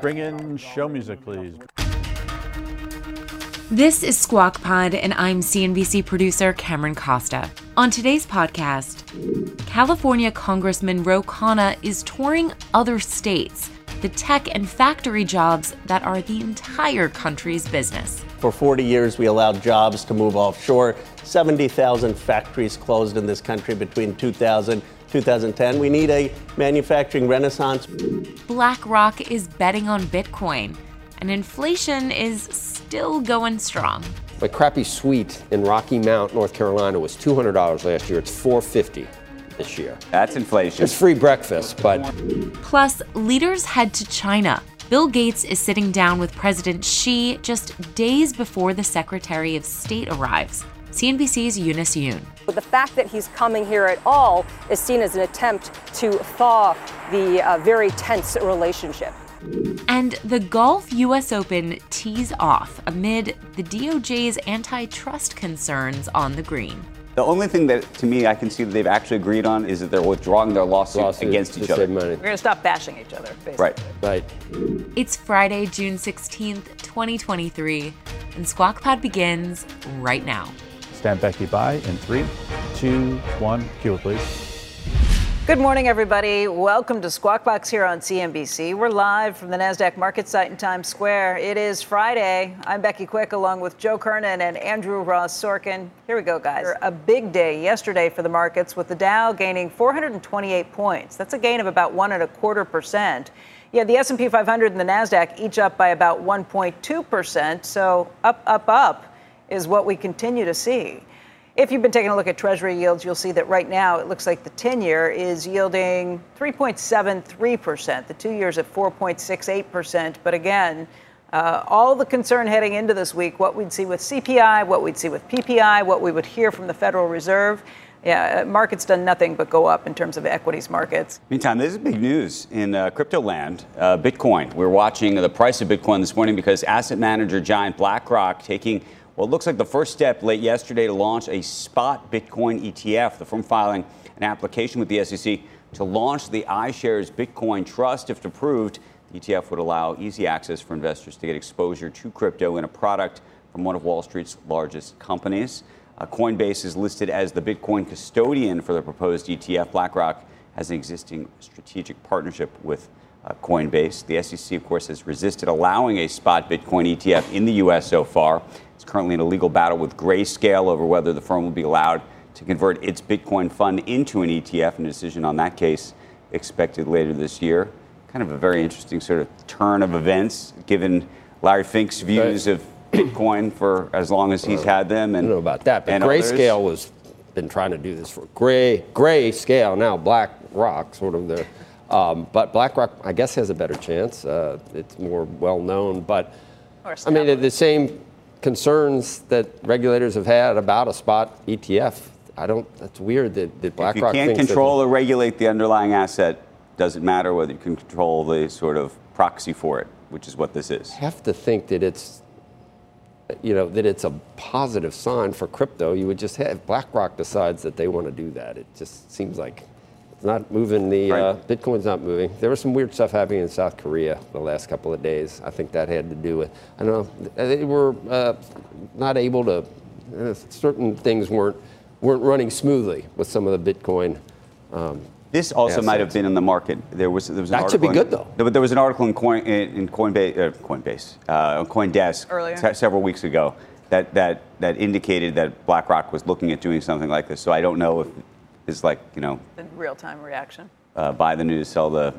Bring in show music, please. This is Squawk Pod, and I'm CNBC producer Cameron Costa. On today's podcast, California Congressman Ro Khanna is touring other states, the tech and factory jobs that are the entire country's business. For 40 years, we allowed jobs to move offshore. 70,000 factories closed in this country between 2000 2010. We need a manufacturing renaissance. BlackRock is betting on Bitcoin, and inflation is still going strong. My crappy suite in Rocky Mount, North Carolina was $200 last year. It's 450 this year. That's inflation. It's free breakfast, but Plus, leaders head to China. Bill Gates is sitting down with President Xi just days before the Secretary of State arrives. CNBC's Eunice Yoon. But the fact that he's coming here at all is seen as an attempt to thaw the uh, very tense relationship. And the Golf US Open tees off amid the DOJ's antitrust concerns on the green. The only thing that, to me, I can see that they've actually agreed on is that they're withdrawing their lawsuit, lawsuit against each other. money. We're going to stop bashing each other, basically. Right. Right. It's Friday, June 16th, 2023, and Squawk Pod begins right now. Stand Becky by in three, two, one. Cue it, please. Good morning, everybody. Welcome to Squawk Box here on CNBC. We're live from the NASDAQ MarketSite in Times Square. It is Friday. I'm Becky Quick along with Joe Kernen and Andrew Ross Sorkin. Here we go, guys. A big day yesterday for the markets with the Dow gaining 428 points. That's a gain of about one and a quarter percent. Yeah, the S&P 500 and the Nasdaq each up by about 1.2 percent. So up, up, up is what we continue to see. If you've been taking a look at Treasury yields, you'll see that right now it looks like the 10 year is yielding 3.73%, the two years at 4.68%. But again, uh, all the concern heading into this week, what we'd see with CPI, what we'd see with PPI, what we would hear from the Federal Reserve. Yeah, markets done nothing but go up in terms of equities markets. Meantime, this is big news in uh, crypto land. Uh, Bitcoin. We're watching the price of Bitcoin this morning because asset manager giant BlackRock taking what looks like the first step late yesterday to launch a spot Bitcoin ETF. The firm filing an application with the SEC to launch the iShares Bitcoin Trust. If approved, the ETF would allow easy access for investors to get exposure to crypto in a product from one of Wall Street's largest companies. Uh, Coinbase is listed as the Bitcoin custodian for the proposed ETF. BlackRock has an existing strategic partnership with uh, Coinbase. The SEC, of course, has resisted allowing a spot Bitcoin ETF in the U.S. so far. It's currently in a legal battle with Grayscale over whether the firm will be allowed to convert its Bitcoin fund into an ETF, and a decision on that case expected later this year. Kind of a very interesting sort of turn of events, given Larry Fink's views of Bitcoin for as long as he's had them. I And don't know about that, but. Grayscale was been trying to do this for gray gray scale now Black Rock sort of the, um, but BlackRock I guess has a better chance. Uh, it's more well known, but I mean the- the same concerns that regulators have had about a spot ETF. I don't. That's weird that, that If you BlackRock can't thinks that- control or regulate the underlying asset, doesn't matter whether you can control the sort of proxy for it, which is what this is. You have to think that it's you know that it's a positive sign for crypto you would just have blackrock decides that they want to do that it just seems like not moving the uh, bitcoin's not moving there was some weird stuff happening in south korea the last couple of days i think that had to do with i don't know they were uh, not able to uh, certain things weren't weren't running smoothly with some of the bitcoin um, This also might have been in the market. There was there was an That should be article good, though. There, there was an article in Coin in, in Coinbase, uh, Coinbase, uh, on CoinDesk Earlier. se- several weeks ago that that that indicated that BlackRock was looking at doing something like this. So I don't know if it's like you know The real time reaction. uh, buy the news, sell the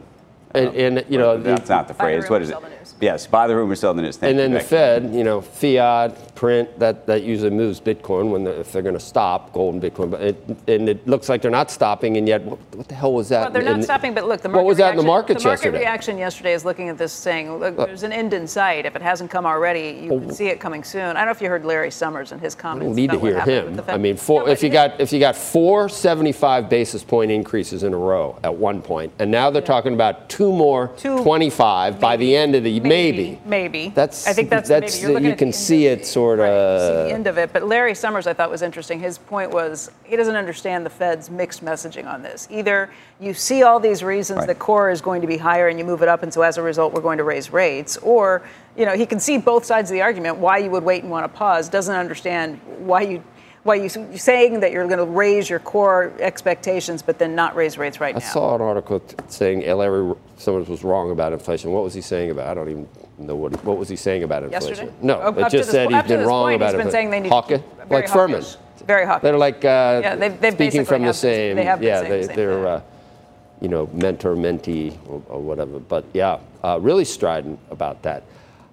And, and you know, That's not the Buy the phrase. rumor, What is it? the. Yes, buy the rumor, sell the news. Thank and then you, the Fed, you know, fiat, print, that, that usually moves Bitcoin when the, if they're going to stop gold and Bitcoin. But it, and it looks like they're not stopping, and yet, what, what the hell was that? Well, they're not in- stopping, but look, the market what was that in the market markets The market yesterday? reaction yesterday is looking at this saying, look, there's an end in sight. If it hasn't come already, you can see it coming soon. I don't know if you heard Larry Summers and his comments. don't need to about what hear him. I mean, four, No, if you got if you got four 75 basis point increases in a row at one point, and now they're talking about two more Two- 25 by the end of the maybe. Maybe. That's I think that's, that's maybe. You can see it sort Right, of. the end of it. But Larry Summers, I thought was interesting. His point was he doesn't understand the Fed's mixed messaging on this. Either you see all these reasons Right. that core is going to be higher and you move it up, and so as a result, we're going to raise rates, or you know he can see both sides of the argument. Why you would wait and want to pause doesn't understand why you. Why you you're saying that you're going to raise your core expectations, but then not raise rates right I now? I saw an article t- saying Larry Summers was wrong about inflation. What was he saying about? I don't even know what. What was he saying about inflation? Yesterday? No, Up- it just said po- he's been wrong point, about he's it. been saying they need Hawk- like Furman. hawkish. Very hawkish. They're like uh, Yeah, they've- they've speaking from the same. they have yeah, they, the same they're uh, you know mentor mentee or, or whatever. But yeah, uh, really strident about that.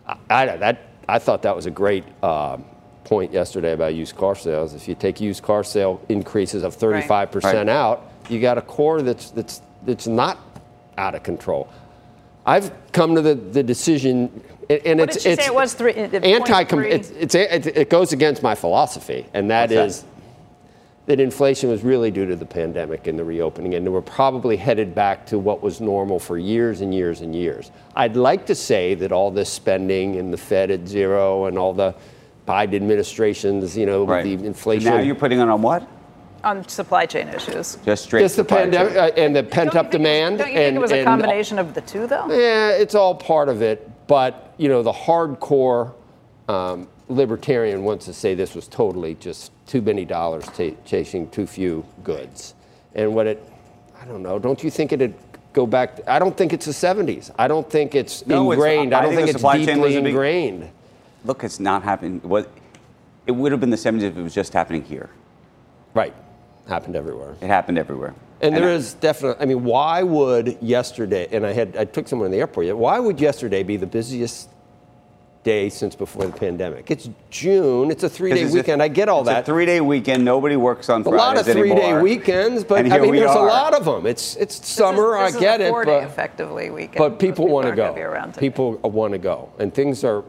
I, I that I thought that was a great. Uh, point yesterday about used car sales if you take used car sale increases of 35% Right. out you got a core that's that's that's not out of control I've come to the, the decision, and and What it's did she it's say it was? Three- anti. 0.3? It's, it's it, it goes against my philosophy, and that What's that? is that inflation was really due to the pandemic and the reopening, and we're probably headed back to what was normal for years and years and years. I'd like to say that all this spending and the Fed at zero and all the Biden administration's, you know, Right. the inflation. Now you're putting it on what? on supply chain issues. Just straight. just the pandemic uh, and the pent Don't up you think it was- demand. Don't you and, think it was a and combination of the two, though? Yeah, it's all part of it, but you know, the hardcore um, libertarian wants to say this was totally just too many dollars ta chasing too few goods, and what it, I don't know. Don't you think it'd go back? I don't think it's the 70s. I don't think it's No, it's- ingrained. I I don't think think, it's supply chain was deeply a big- ingrained. Look, it's not happening. What? It would have been the 70s if it was just happening here. Right, happened everywhere. It happened everywhere. And there I- is definitely. I mean, why would yesterday? And I had I took someone in the airport. Why would yesterday be the busiest day since before the pandemic? It's June. It's a three-day Because it's a- weekend. I get all it's that. a three-day weekend. Nobody works on a lot of Fridays three-day weekends, but I mean, we there's a lot of them. It's it's summer. This is, this I get is a it, but effectively weekend. but Most people want to go. Be around. People want to go, and things are.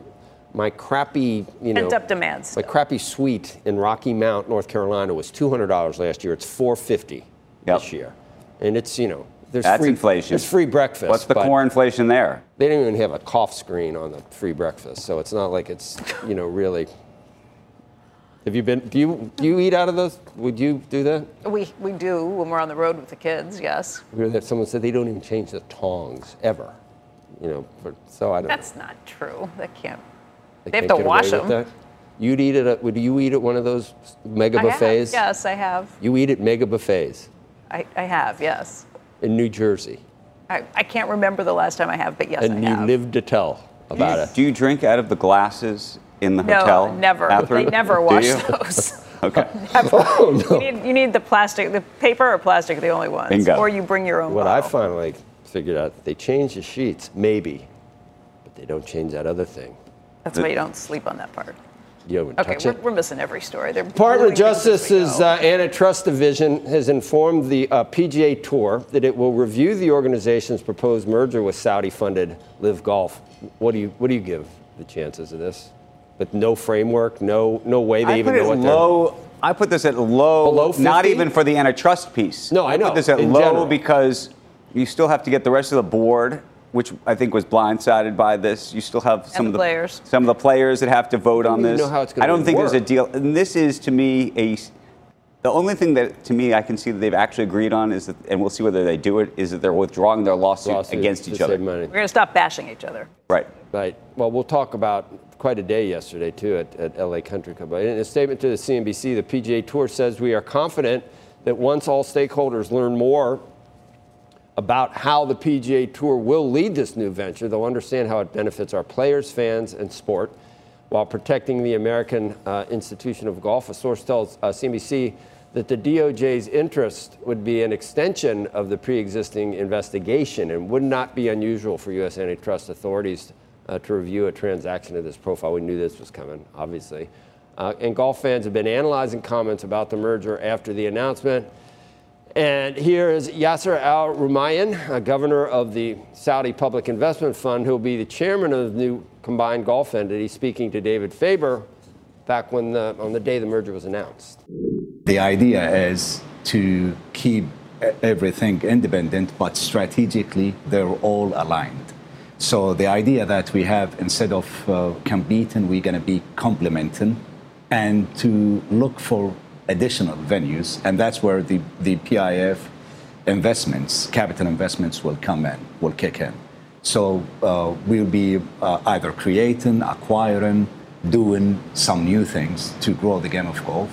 My crappy, you know, Pent-up demand My crappy suite in Rocky Mount, North Carolina, was two hundred dollars last year. It's four fifty Yep. this year, and it's you know, there's That's free inflation. There's free breakfast. What's the core inflation there? They don't even have a cough screen on the free breakfast, so it's not like it's you know really. Have you been? Do you do you eat out of those? Would you do that? we we do when we're on the road with the kids. Yes, We heard that someone said they don't even change the tongs ever. You know, for, so I don't. that's not true. That can't. They They have to wash with them. that? You'd eat at a, would you eat at one of those mega I have. buffets? Yes, I have. You eat at mega buffets I, I have. Yes. in New Jersey, I, I can't remember the last time I have, but yes, and I you have. live to tell about it. Do you drink out of the glasses in the no, hotel? never. bathroom? They never wash those. Okay. Oh, no. You need, you need the plastic, the paper or plastic the only ones. Bingo. Or you bring your own What I finally figured out, they change the sheets, maybe, but they don't change that other thing. That's why you don't sleep on that part. You don't Okay, touch we're, it. we're missing every story. They're Department of things as we Justice's uh, antitrust division has informed the uh, PGA Tour that it will review the organization's proposed merger with Saudi-funded LIV Golf. What do you what do you give the chances of this? With no framework, no no way they I even put know it what they're. low. I put this at low. Below Not even for the antitrust piece. No, I know, put this at in low general. because you still have to get the rest of the board, which I think was blindsided by this. You still have some the of the players. Some of the players that have to vote on this. know how it's I don't think there's a deal. And this is to me a. The only thing that to me I can see that they've actually agreed on is that, and we'll see whether they do it, is that they're withdrawing their lawsuit, lawsuit against each other. money. We're going to stop bashing each other. Right. Right. Well, we'll talk about quite a day yesterday, too, at, at LA Country Club. In a statement to the CNBC, the PGA Tour says we are confident that once all stakeholders learn more about how the PGA Tour will lead this new venture, they'll understand how it benefits our players, fans, and sport while protecting the American uh, institution of golf. A source tells uh, CNBC that the DOJ's interest would be an extension of the pre existing investigation and would not be unusual for U.S. antitrust authorities uh, to review a transaction of this profile. We knew this was coming, obviously. Uh, and golf fans have been analyzing comments about the merger after the announcement. And here is Yasser Al Rumayyan, governor of the Saudi Public Investment Fund, who will be the chairman of the new combined golf entity, speaking to David Faber back when the, on the day the merger was announced. The idea is to keep everything independent, but strategically they're all aligned. So the idea that we have, instead of uh, competing, we're going to be complementing and to look for additional venues. And that's where the, the PIF investments, capital investments, will come in, will kick in. So uh, we'll be uh, either creating, acquiring, doing some new things to grow the game of golf.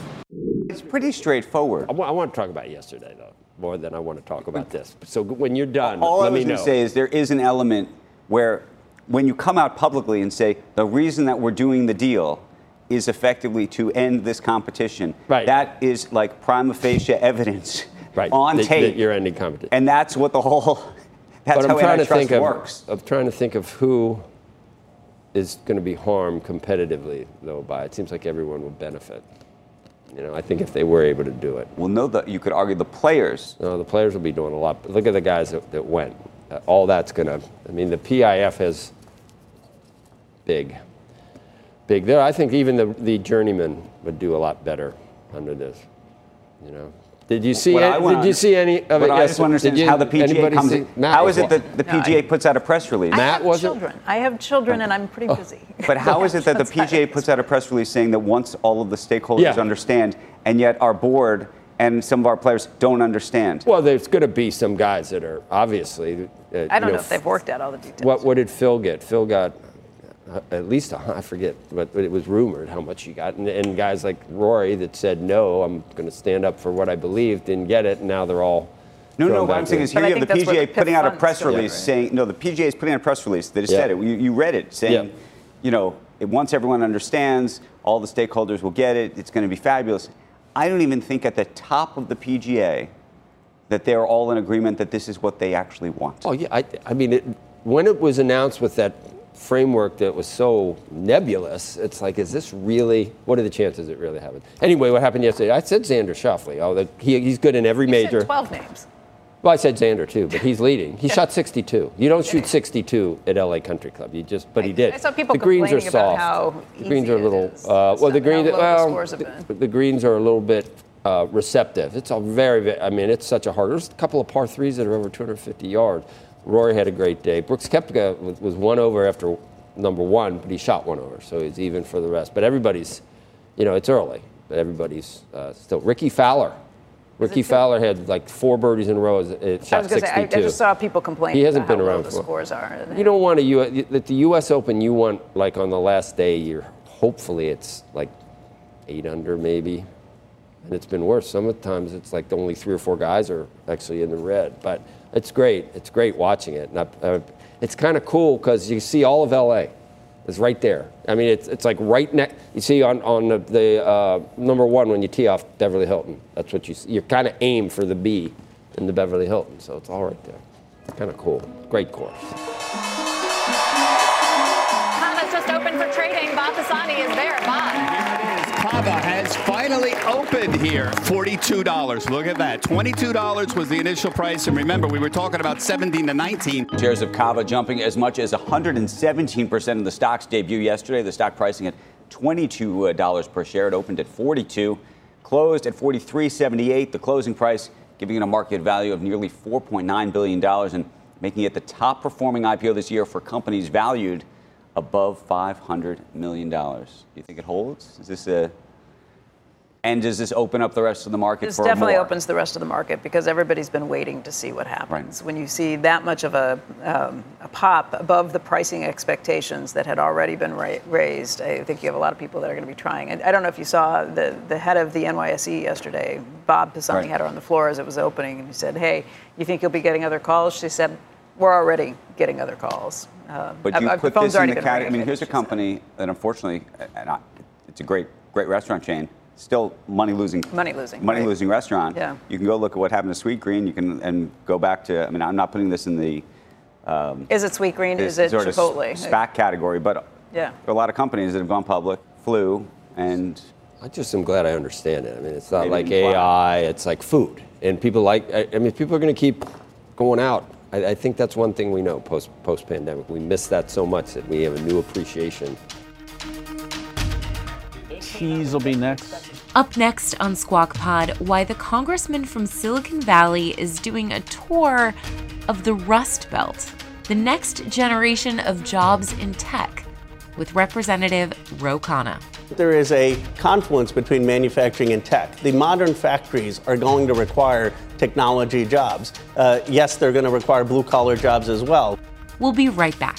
It's pretty straightforward. I, w- I want to talk about yesterday, though, more than I want to talk about this. So when you're done, all let I was me going to say is there is an element where when you come out publicly and say the reason that we're doing the deal is effectively to end this competition, Right. that is like prima facie evidence right, on that, tape. that you're ending competition. and that's what the whole that's but I'm trying to think of, works. I'm trying to think of who is going to be harmed competitively, though, by it. Seems like everyone will benefit. You know, I think if they were able to do it. well, no, the, you could argue the players. No, the players will be doing a lot. But look at the guys that, that went. Uh, all that's going to, I mean, the PIF is big, big. There, I think even the, the journeyman would do a lot better under this. You know, did you see? Any, did you see any of it? I yes- just want to understand you- how the PGA comes see- in. Matt How was is it that the No, PGA I- puts out a press release? I Matt have wasn't- children. I have children, and I'm pretty busy. But how is it that the PGA puts out a press release saying that once all of the stakeholders Yeah. understand, and yet our board and some of our players don't understand? Well, there's going to be some guys that are obviously. Uh, I don't you know if they've worked out all the details. What, what did Phil get? Phil got Uh, at least a, I forget, but it was rumored how much he got. And, and guys like Rory that said no, I'm going to stand up for what I believe, didn't get it. And now they're all. No, no. thrown What I'm saying is here you have the think that's where PGA the putting out a press go, release right? saying no. The PGA is putting out a press release that has Yeah. said it. You, you read it saying, Yeah. you know, it, once everyone understands, all the stakeholders will get it. It's going to be fabulous. I don't even think at the top of the PGA that they're all in agreement that this is what they actually want. Oh yeah, I, I mean, it, when it was announced with that framework that was so nebulous, it's like, is this really? What are the chances it really happened? Anyway, what happened yesterday? I said Xander Schauffele. Oh, he, he's good in every You major. 12 names. Well, I said Xander too, but he's leading. He shot 62. You don't shoot 62 at LA Country Club. You just, but he did. I saw people the greens are complaining about soft. how the greens are a little. Uh, well, the greens. Well, the, the greens are a little bit uh, receptive. It's a very, very. I mean, it's such a hard. There's a couple of par threes that are over 250 yards. Rory had a great day. Brooks Koepka was, was one over after number one, but he shot one over, so he's even for the rest. But everybody's, you know, it's early, but everybody's uh, still. Rickie Fowler. Rickie Fowler had like four birdies in a row. It I was going to say, I, I just saw people complaining He hasn't about been around the for- scores are. You don't want to U at the U.S. Open. You want like on the last day. You're hopefully it's like eight under maybe, and it's been worse. Sometimes it's like only three or four guys are actually in the red. But it's great. It's great watching it. And I, it's kind of cool because you see all of L.A. It's right there. I mean, it's, it's like right next. You see on on the, the uh, number one when you tee off Beverly Hilton. That's what you see. You're kind of aim for the B in the Beverly Hilton. So it's all right there. It's kind of cool. Great course. Cava has finally opened here. $42. Look at that. $22 was the initial price. And remember, we were talking about 17 to 19. Shares of Cava jumping as much as 117% in the stock's debut yesterday. The stock pricing at $22 uh, per share. It opened at 42, closed at 43.78. The closing price giving it a market value of nearly 4.9 billion dollars and making it the top performing IPO this year for companies valued above 500 million dollars. Do you think it holds? Is this a and does this open up the rest of the market This definitely more? opens the rest of the market because everybody's been waiting to see what happens. When you see that much of a, um, a pop above the pricing expectations that had already been ra- raised, I think you have a lot of people that are going to be trying. I, I don't know if you saw the, the head of the NYSE yesterday, Bob Pisani, Right. had her on the floor as it was opening, and he said, "Hey, you think you'll be getting other calls?" She said, "We're already getting other calls." Um, But uh, you uh, put phone's this in the category. I mean, here's a she said. company, and unfortunately, and I, it's a great, great restaurant chain, still money losing. Money losing. Money right. losing restaurant. Yeah. You can go look at what happened to Sweetgreen. You can and go back to. I mean, I'm not putting this in the um, Is it Sweetgreen? Is it sort Chipotle? of SPAC category, but Yeah. there are a lot of companies that have gone public, flew, and I just am glad I understand it. I mean, it's not like imply. AI, it's like food. And people like, I, I mean, people are going to keep going out. I, I think that's one thing we know post post pandemic. We miss that so much that we have a new appreciation. Cheese will be next. Up next on Squawk Pod, why the congressman from Silicon Valley is doing a tour of the Rust Belt, the next generation of jobs in tech, with Representative Ro Khanna. There is a confluence between manufacturing and tech. The modern factories are going to require technology jobs. Uh, yes, they're going to require blue collar jobs as well. We'll be right back.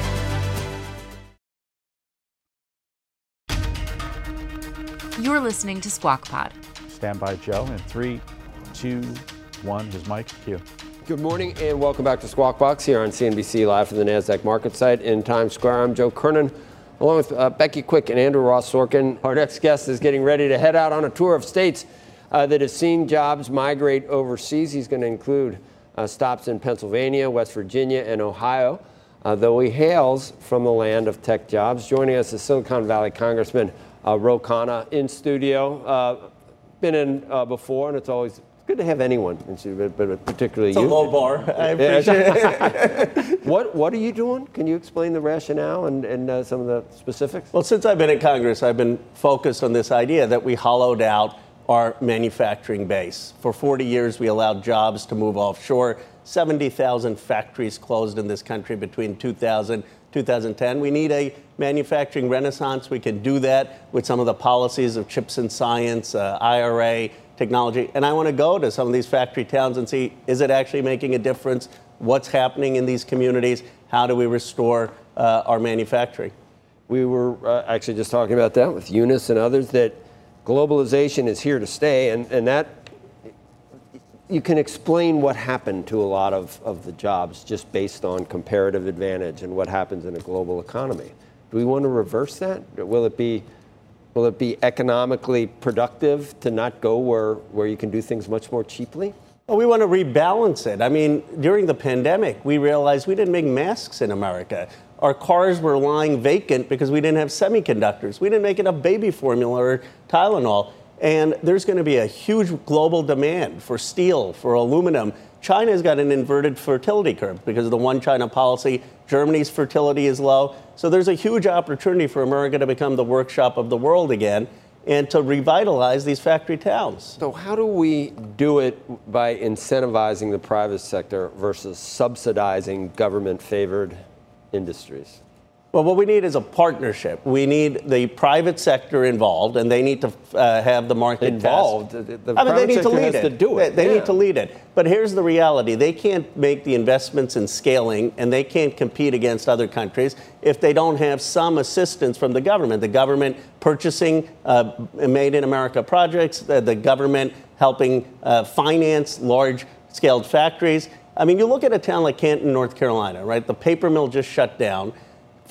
You're listening to Squawk Pod. Stand by, Joe. In three, two, one. His mic cue. Good morning and welcome back to Squawk Box here on CNBC live from the NASDAQ MarketSite in Times Square. I'm Joe Kernen along with uh, Becky Quick and Andrew Ross Sorkin. Our next guest is getting ready to head out on a tour of states uh, that have seen jobs migrate overseas. He's going to include uh, stops in Pennsylvania, West Virginia, and Ohio. Uh, though he hails from the land of tech jobs, joining us is Silicon Valley Congressman uh, Ro Khanna in studio. Uh, been in uh, before, and it's always good to have anyone, in studio, but, but particularly It's a you. low bar. I appreciate it. what What are you doing? Can you explain the rationale and, and uh, some of the specifics? Well, since I've been in Congress, I've been focused on this idea that we hollowed out our manufacturing base. For 40 years, we allowed jobs to move offshore. 70,000 factories closed in this country between 2000 2010. We need a manufacturing renaissance. We can do that with some of the policies of chips and science, uh, IRA, technology. And I want to go to some of these factory towns and see is it actually making a difference? What's happening in these communities? How do we restore uh, our manufacturing? We were uh, actually just talking about that with Eunice and others that globalization is here to stay, and, and that you can explain what happened to a lot of, of the jobs just based on comparative advantage and what happens in a global economy. Do we want to reverse that? Will it be will it be economically productive to not go where, where you can do things much more cheaply? Well, we want to rebalance it. I mean, during the pandemic, we realized we didn't make masks in America. Our cars were lying vacant because we didn't have semiconductors. We didn't make enough baby formula or Tylenol. And there's going to be a huge global demand for steel, for aluminum. China's got an inverted fertility curve because of the one China policy. Germany's fertility is low. So there's a huge opportunity for America to become the workshop of the world again and to revitalize these factory towns. So, how do we do it by incentivizing the private sector versus subsidizing government favored industries? Well, what we need is a partnership. We need the private sector involved, and they need to uh, have the market Involved? test. The- the I mean, they private need to sector lead has it. to do it. They, they Yeah. need to lead it. But here's the reality: they can't make the investments in scaling, and they can't compete against other countries if they don't have some assistance from the government. The government purchasing uh, made in America projects, the, the government helping uh, finance large-scaled factories. I mean, you look at a town like Canton, North Carolina, right? The paper mill just shut down.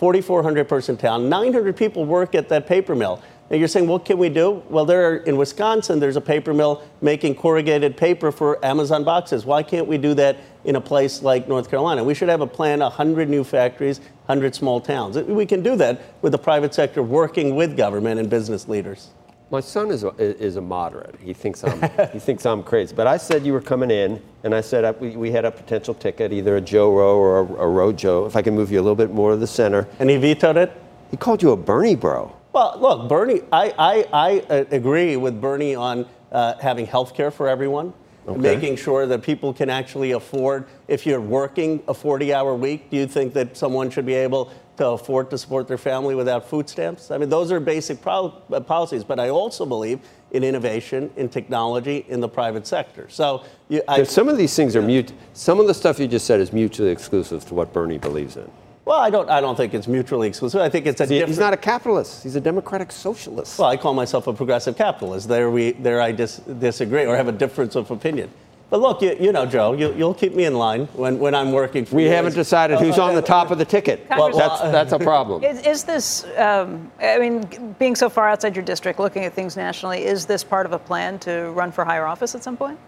4,400 person town. 900 people work at that paper mill. Now you're saying, what can we do? Well, there are, in Wisconsin, there's a paper mill making corrugated paper for Amazon boxes. Why can't we do that in a place like North Carolina? We should have a plan, 100 new factories, 100 small towns. We can do that with the private sector working with government and business leaders. My son is a, is a moderate. He thinks I'm he thinks I'm crazy. But I said you were coming in, and I said uh, we, we had a potential ticket, either a Joe Rowe or a, a Roe Joe. If I can move you a little bit more to the center. And he vetoed it. He called you a Bernie bro. Well, look, Bernie. I I, I uh, agree with Bernie on uh, having health care for everyone. Okay. Making sure that people can actually afford, if you're working a 40 hour week, do you think that someone should be able to afford to support their family without food stamps? I mean, those are basic pro- policies. But I also believe in innovation, in technology, in the private sector. So you, I, some of these things are mute. Some of the stuff you just said is mutually exclusive to what Bernie believes in. well, I don't, I don't think it's mutually exclusive. I think it's a different. he's not a capitalist. He's a democratic socialist. Well, I call myself a progressive capitalist. There, we, there I dis- disagree or have a difference of opinion. But look, you, you know, Joe, you, you'll keep me in line when, when I'm working for we you. haven't decided who's on the top of the ticket. Well, that's that's a problem. Is, is this, um, I mean, being so far outside your district, looking at things nationally, is this part of a plan to run for higher office at some point?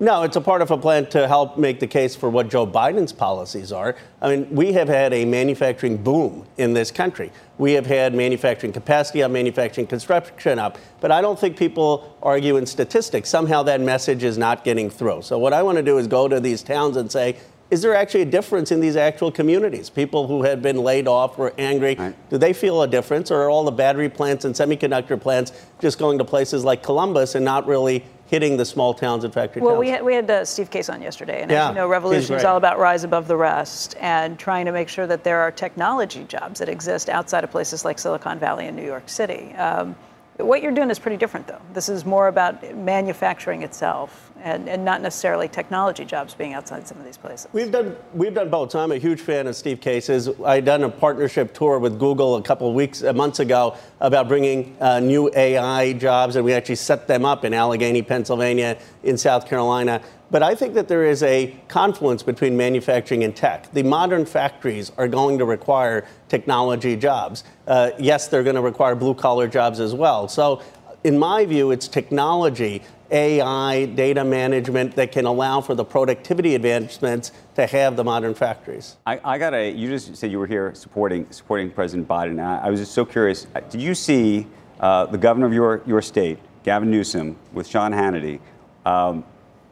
No, it's a part of a plan to help make the case for what Joe Biden's policies are. I mean, we have had a manufacturing boom in this country. We have had manufacturing capacity up, manufacturing construction up. But I don't think people argue in statistics. Somehow that message is not getting through. So what I want to do is go to these towns and say, is there actually a difference in these actual communities? People who had been laid off were angry. Do they feel a difference? Or are all the battery plants and semiconductor plants just going to places like Columbus and not really hitting the small towns and factory Well, towns? we had, we had uh, Steve Case on yesterday, and Yeah, as you know, Revolution is all about rise above the rest and trying to make sure that there are technology jobs that exist outside of places like Silicon Valley and New York City. Um, what you're doing is pretty different, though. This is more about manufacturing itself and, and not necessarily technology jobs being outside some of these places. We've done we've done both. So I'm a huge fan of Steve Case's. I done a partnership tour with Google a couple of weeks, uh, months ago, about bringing uh, new AI jobs, and we actually set them up in Allegheny, Pennsylvania, in South Carolina. But I think that there is a confluence between manufacturing and tech. The modern factories are going to require technology jobs. Uh, yes, they're going to require blue collar jobs as well. So, in my view, it's technology AI, data management that can allow for the productivity advancements to have the modern factories. I, I got a. You just said you were here supporting supporting President Biden. I, I was just so curious. uh, Did you see uh, the governor of your your state, Gavin Newsom, with Sean Hannity, um,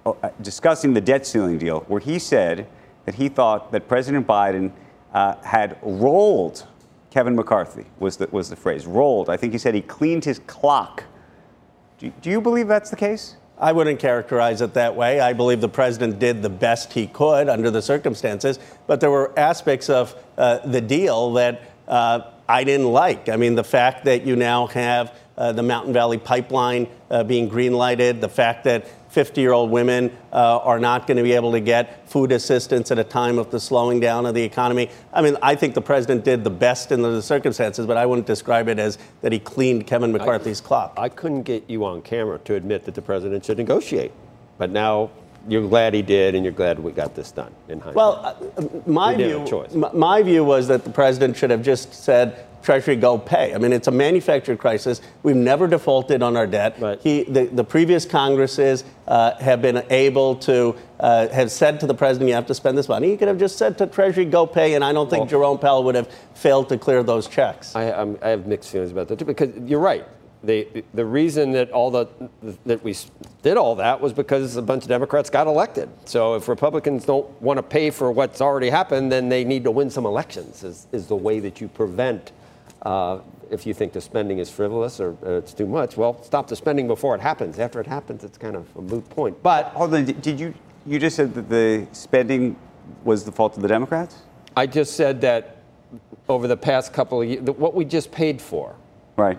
uh, discussing the debt ceiling deal, where he said that he thought that President Biden uh, had rolled Kevin McCarthy was the was the phrase rolled. I think he said he cleaned his clock. Do, you believe that's the case? I wouldn't characterize it that way. I believe the president did the best he could under the circumstances, but there were aspects of uh, the deal that uh, I didn't like. I mean, the fact that you now have uh, the Mountain Valley Pipeline uh, being green lighted, the fact that 50 year old women uh, are not going to be able to get food assistance at a time of the slowing down of the economy. I mean, I think the president did the best in the circumstances, but I wouldn't describe it as that he cleaned Kevin McCarthy's clock. I couldn't get you on camera to admit that the president should negotiate, but now you're glad he did, and you're glad we got this done in hindsight. Well, uh, my We view, my view was that the president should have just said, Treasury, go pay. I mean, it's a manufactured crisis. We've never defaulted on our debt. He, the, the previous Congresses uh, have been able to uh, have said to the president, you have to spend this money. He could have just said to Treasury, go pay, and I don't think Jerome Powell would have failed to clear those checks. I, I'm, I have mixed feelings about that too, because you're right. The, the reason that all the that we did all that was because a bunch of Democrats got elected. So if Republicans don't want to pay for what's already happened, then they need to win some elections. Is, is the way that you prevent. Uh, if you think the spending is frivolous or uh, it's too much, well, stop the spending before it happens. After it happens, it's kind of a moot point. But hold on, did did you you just said that the spending was the fault of the Democrats? I just said that over the past couple of years, what we just paid for, right,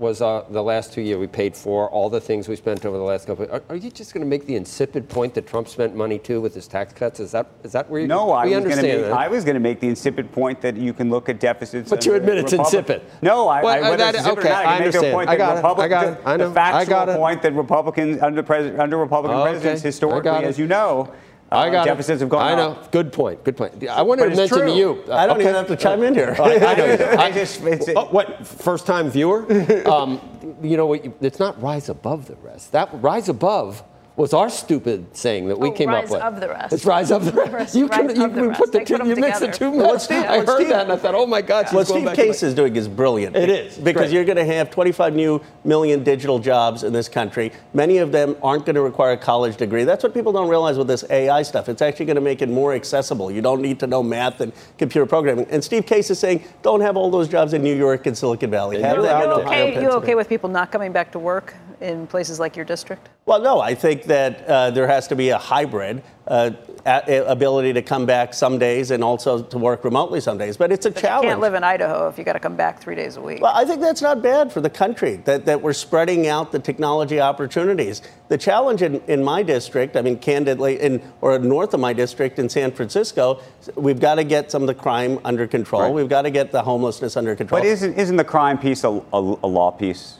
was uh, the last two years we paid for all the things we spent over the last couple. Are, are you just going to make the insipid point that Trump spent money too with his tax cuts? Is that is that where you? No, I was going to understand make, that. I was going to make the insipid point that you can look at deficits. But you admit it's Republic- insipid. No, I, Well, I, uh, whether that- it's okay, or not, I I can make the understand. point I that got it. I Republic- got it. I know. the factual I got it. point that Republicans under president under Republican Okay. presidents historically, as you know, I uh, got it. deficits have gone I know. up. Good point. Good point. I wanted to mention to true. you. I don't okay. even have to chime in here. I, I. I just- oh, what first time viewer? um, you know what? It's not rise above the rest. That rise above was our stupid saying that we Oh, came up with. of the rest. It's rise of the rest. Rise- You, can, you, of you put the two, you mix the two. Well, mix. Steve- I heard Steve- that and I thought, oh my God, she's What Steve back to my- Case is doing is brilliant. It is. Because Great. you're going to have 25 new million digital jobs in this country. Many of them aren't going to require a college degree. That's what people don't realize with this AI stuff. It's actually going to make it more accessible. You don't need to know math and computer programming. And Steve Case is saying, don't have all those jobs in New York and Silicon Valley. Have you're them in out Ohio. Okay, you Pennsylvania. okay with people not coming back to work in places like your district? Well, no, I think that uh, there has to be a hybrid uh, a- ability to come back some days and also to work remotely some days. But it's a But challenge. You can't live in Idaho if you got to come back three days a week. Well, I think that's not bad for the country, that, that we're spreading out the technology opportunities. The challenge in, in my district, I mean, candidly, in, or north of my district in San Francisco, we've got to get some of the crime under control. Right. We've got to get the homelessness under control. But isn't, isn't the crime piece a, a, a law piece?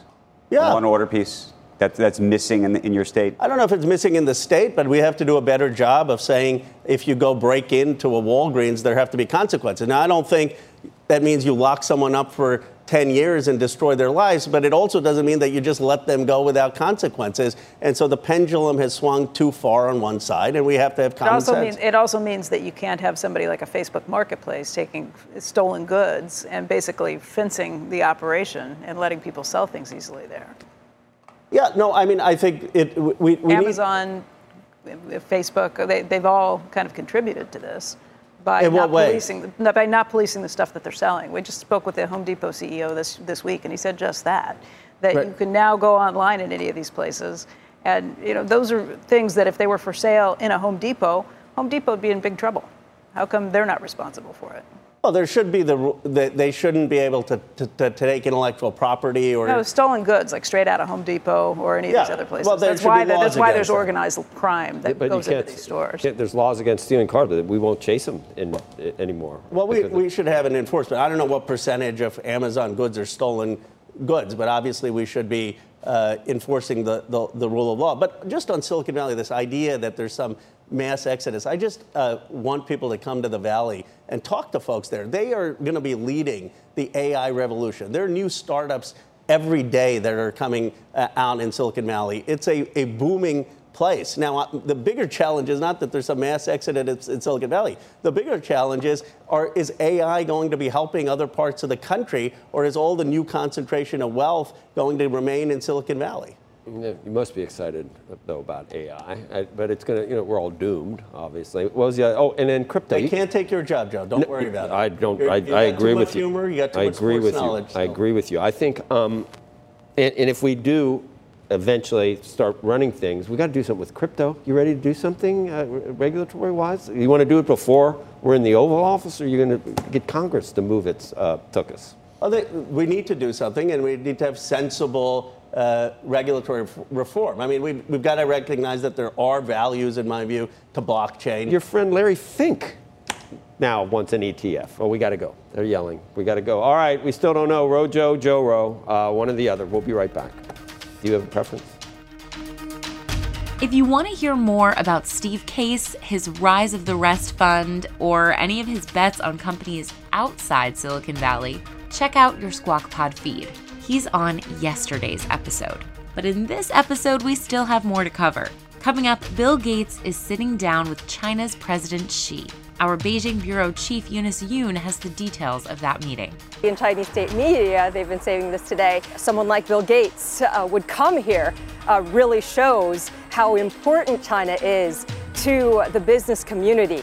Yeah. A law and order piece that, that's missing in, the, in your state? I don't know if it's missing in the state, but we have to do a better job of saying if you go break into a Walgreens, there have to be consequences. Now, I don't think that means you lock someone up for 10 years and destroy their lives, but it also doesn't mean that you just let them go without consequences. And so the pendulum has swung too far on one side, and we have to have It common also, sense. means, it also means that you can't have somebody like a Facebook marketplace taking stolen goods and basically fencing the operation and letting people sell things easily there. Yeah, no, I mean, I think it. We, we need- Amazon, uh, Facebook, they, they've all kind of contributed to this by In not policing the, by not policing the stuff that they're selling. We just spoke with the Home Depot CEO this this week, and he said just that that Right. you can now go online in any of these places, and you know those are things that if they were for sale in a Home Depot, Home Depot would be in big trouble. How come they're not responsible for it? Well, there should be the. that They shouldn't be able to, to, to take intellectual property or. No, stolen goods, like straight out of Home Depot or any of these other places. Well, there that's why be laws that's why there's that. organized crime that But you goes into these stores. there's laws against stealing cars, but we won't chase them in, anymore. Well, we, we should have an enforcement. I don't know what percentage of Amazon goods are stolen goods, but obviously we should be uh, enforcing the, the, the rule of law. But just on Silicon Valley, this idea that there's some mass exodus, I just uh, want people to come to the Valley and talk to folks there. They are going to be leading the AI revolution. There are new startups every day that are coming uh, out in Silicon Valley. It's a, a booming place. Now, uh, the bigger challenge is not that there's a mass exodus in, in Silicon Valley. The bigger challenge is, are, is AI going to be helping other parts of the country, or is all the new concentration of wealth going to remain in Silicon Valley? You must be excited though about AI, I- but it's gonna. You know, we're all doomed, obviously. What was the other? Oh, and then crypto. They You- can't take your job, Joe. Don't worry about it. I don't. You're- I, you I agree with you. Humor, you got too I much agree with knowledge. you. I agree with you. I think, um, and, and if we do eventually start running things, we got to do something with crypto. You ready to do something uh, regulatory wise? You want to do it before we're in the Oval Office, or you're you going to get Congress to move its uh, tuchus? Well, they, we need to do something, and we need to have sensible uh, regulatory f- reform. I mean, we've, we've got to recognize that there are values, in my view, to blockchain. Your friend Larry Fink now wants an ETF. Oh, we got to go. They're yelling. We got to go. All right, we still don't know. Rojo, Joe Rowe, uh, one or the other. We'll be right back. Do you have a preference? If you want to hear more about Steve Case, his Rise of the Rest Fund, or any of his bets on companies outside Silicon Valley, check out your Squawk Pod feed. He's on yesterday's episode. But in this episode, we still have more to cover. Coming up, Bill Gates is sitting down with China's President Xi. Our Beijing Bureau Chief Eunice Yoon has the details of that meeting. In Chinese state media, they've been saying this today. Someone like Bill Gates uh, would come here uh, really shows how important China is to the business community.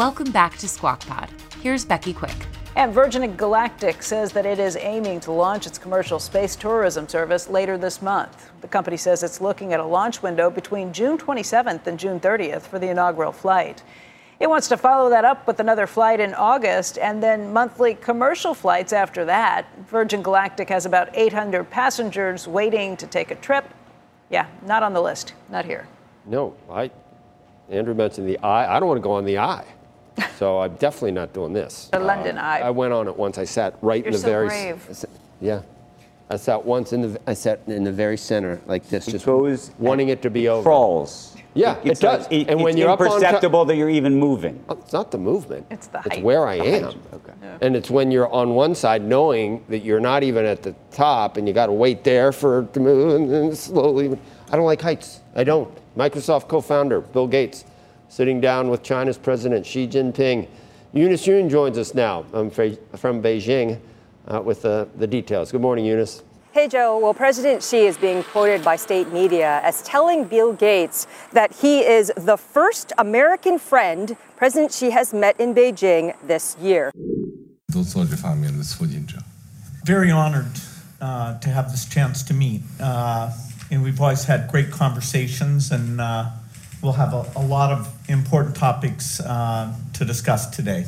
Welcome back to Squawk Pod. Here's Becky Quick. And Virgin Galactic says that it is aiming to launch its commercial space tourism service later this month. The company says it's looking at a launch window between June 27th and June 30th for the inaugural flight. It wants to follow that up with another flight in August and then monthly commercial flights after that. Virgin Galactic has about 800 passengers waiting to take a trip. Yeah, not on the list, not here. No, I. Andrew mentioned the eye. I don't want to go on the eye. So I'm definitely not doing this. The London uh, Eye. I went on it once. I sat right You're in the so very. brave. I sat- yeah. I sat once in the. I sat in the very center like this, just goes wanting it to be over. Crawls. Yeah, it, It's does. like- it- and when you're up imperceptible that you're even moving. Oh, it's not the movement. It's the height. It's where I The am. height, okay. And it's when you're on one side knowing that you're not even at the top and you got to wait there for it to move and then slowly. I don't like heights. I don't. Microsoft co founder Bill Gates sitting down with China's President Xi Jinping. Eunice Yoon joins us now from Beijing uh, with uh, the details. Good morning, Eunice. Hey, Joe. Well, President Xi is being quoted by state media as telling Bill Gates that he is the first American friend President Xi has met in Beijing this year. Very honored uh, to have this chance to meet. Uh, and we've always had great conversations and uh, we'll have a, a lot of important topics uh, to discuss today.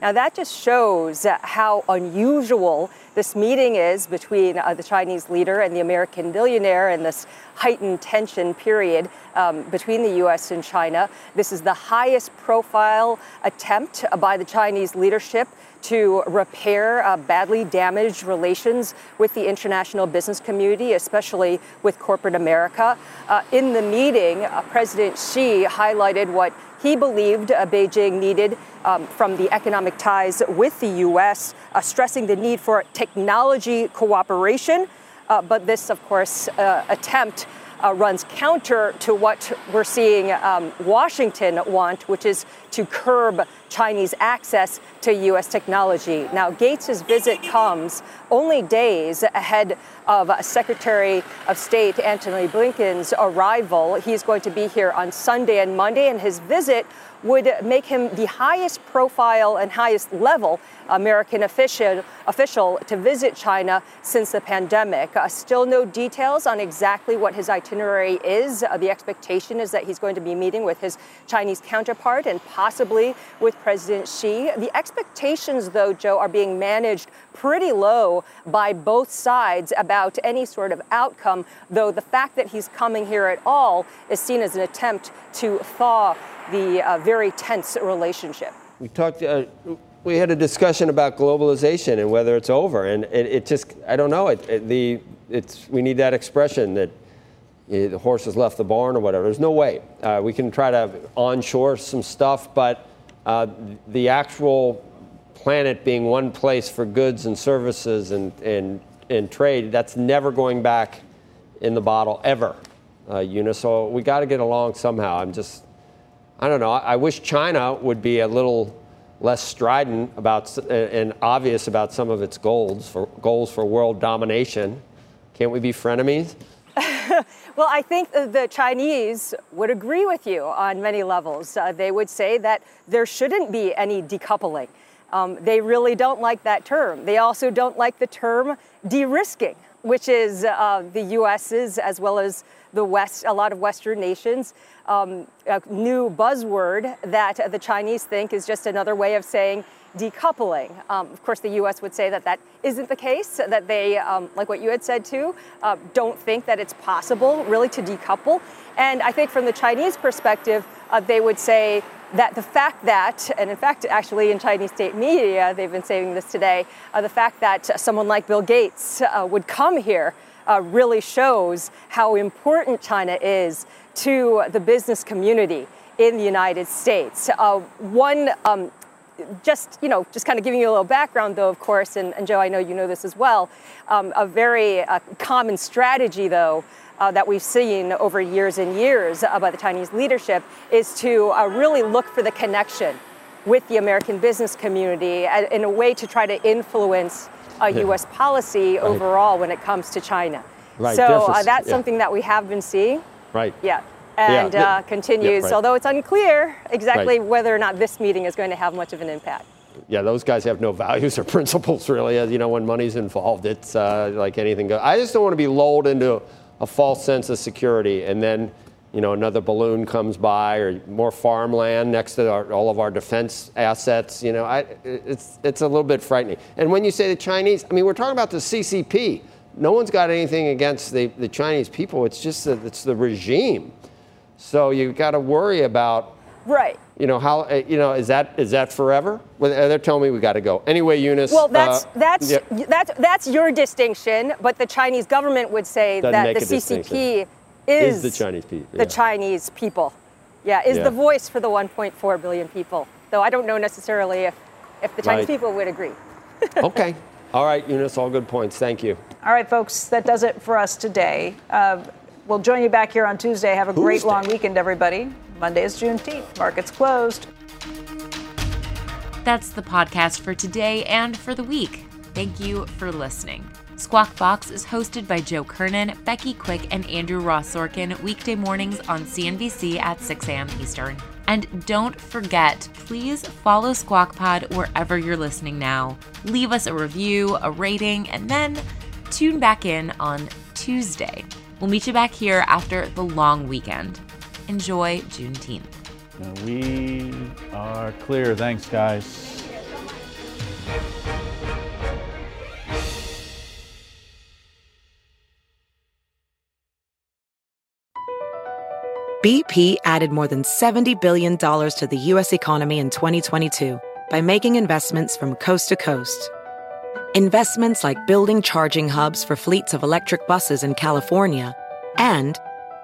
Now, that just shows how unusual this meeting is between uh, the Chinese leader and the American billionaire in this heightened tension period um, between the U.S. and China. This is the highest profile attempt by the Chinese leadership to repair uh, badly damaged relations with the international business community, especially with corporate America. Uh, in the meeting, uh, President Xi highlighted what he believed uh, Beijing needed um, from the economic ties with the U.S., uh, stressing the need for technology cooperation. Uh, but this, of course, attempt uh, runs counter to what we're seeing um, Washington want, which is to curb Chinese access to U.S. technology. Now, Gates' visit comes only days ahead of Secretary of State Antony Blinken's arrival. He's going to be here on Sunday and Monday, and his visit would make him the highest profile and highest level American official, official to visit China since the pandemic. Uh, still no details on exactly what his itinerary is. Uh, the expectation is that he's going to be meeting with his Chinese counterpart and possibly with President Xi. The expectations, though, Joe, are being managed pretty low by both sides about any sort of outcome, though the fact that he's coming here at all is seen as an attempt to thaw the uh, very tense relationship. We talked. Uh, we had a discussion about globalization and whether it's over, and it, it just. I don't know. It, it, the it's. We need that expression that the horse has left the barn or whatever. There's no way. Uh, we can try to onshore some stuff, but uh, the actual planet being one place for goods and services and and and trade, that's never going back in the bottle ever. Uh, Eunice. So we got to get along somehow. I'm just. I don't know. I, I wish China would be a little less strident about and obvious about some of its goals for goals for world domination. Can't we be frenemies? Well, I think the Chinese would agree with you on many levels. Uh, they would say that there shouldn't be any decoupling. Um, they really don't like that term. They also don't like the term de risking, which is uh, the US's as well as the West, a lot of Western nations, um, a new buzzword that the Chinese think is just another way of saying decoupling. Um, of course, the U.S. would say that that isn't the case, that they, um, like what you had said too, uh, don't think that it's possible really to decouple. And I think from the Chinese perspective, uh, they would say that the fact that, and in fact, actually in Chinese state media, they've been saying this today, uh, the fact that someone like Bill Gates uh, would come here uh, really shows how important China is to the business community in the United States. Uh, one um, just you know just kind of giving you a little background though of course and, and joe i know you know this as well um, a very uh, common strategy though uh, that we've seen over years and years uh, by the chinese leadership is to uh, really look for the connection with the american business community uh, in a way to try to influence uh, Yeah. us policy Right. overall when it comes to china Right, so uh, that's yeah. something that we have been seeing Right. yeah Yeah, and yeah, uh, continues right. although it's unclear exactly Right. whether or not this meeting is going to have much of an impact Yeah, those guys have no values or principles really. As you know, when money's involved, it's uh, like anything goes. I just don't want to be lulled into a false sense of security and then you know, another balloon comes by or more farmland next to our, all of our defense assets. You know, I, it's, it's a little bit frightening. And when you say the Chinese, I mean, we're talking about the CCP. No one's got anything against the, the Chinese people. It's just that it's the regime. So you've got to worry about, right? You know how you know is that is that forever? Well, they're telling me we got to go anyway. Eunice. Well, that's uh, that's yeah, that's that's your distinction, but the Chinese government would say Doesn't that the. CCP is, is the Chinese people. the Chinese people. Yeah, is Yeah. the voice for the 1.4 billion people. Though I don't know necessarily if if the Chinese Right. people would agree. okay. All right, Eunice. All good points. Thank you. All right, folks, that does it for us today. Uh, we'll join you back here on Tuesday. Have a great long weekend, everybody. Monday is Juneteenth. Markets closed. That's the podcast for today and for the week. Thank you for listening. Squawk Box is hosted by Joe Kernen, Becky Quick, and Andrew Ross Sorkin weekday mornings on CNBC at 6 a.m. Eastern. And don't forget, please follow Squawk Pod wherever you're listening now. Leave us a review, a rating, and then tune back in on Tuesday. We'll meet you back here after the long weekend. Enjoy Juneteenth. We are clear. Thanks, guys. BP added more than $70 billion to the U.S. economy in 2022 by making investments from coast to coast. Investments like building charging hubs for fleets of electric buses in California and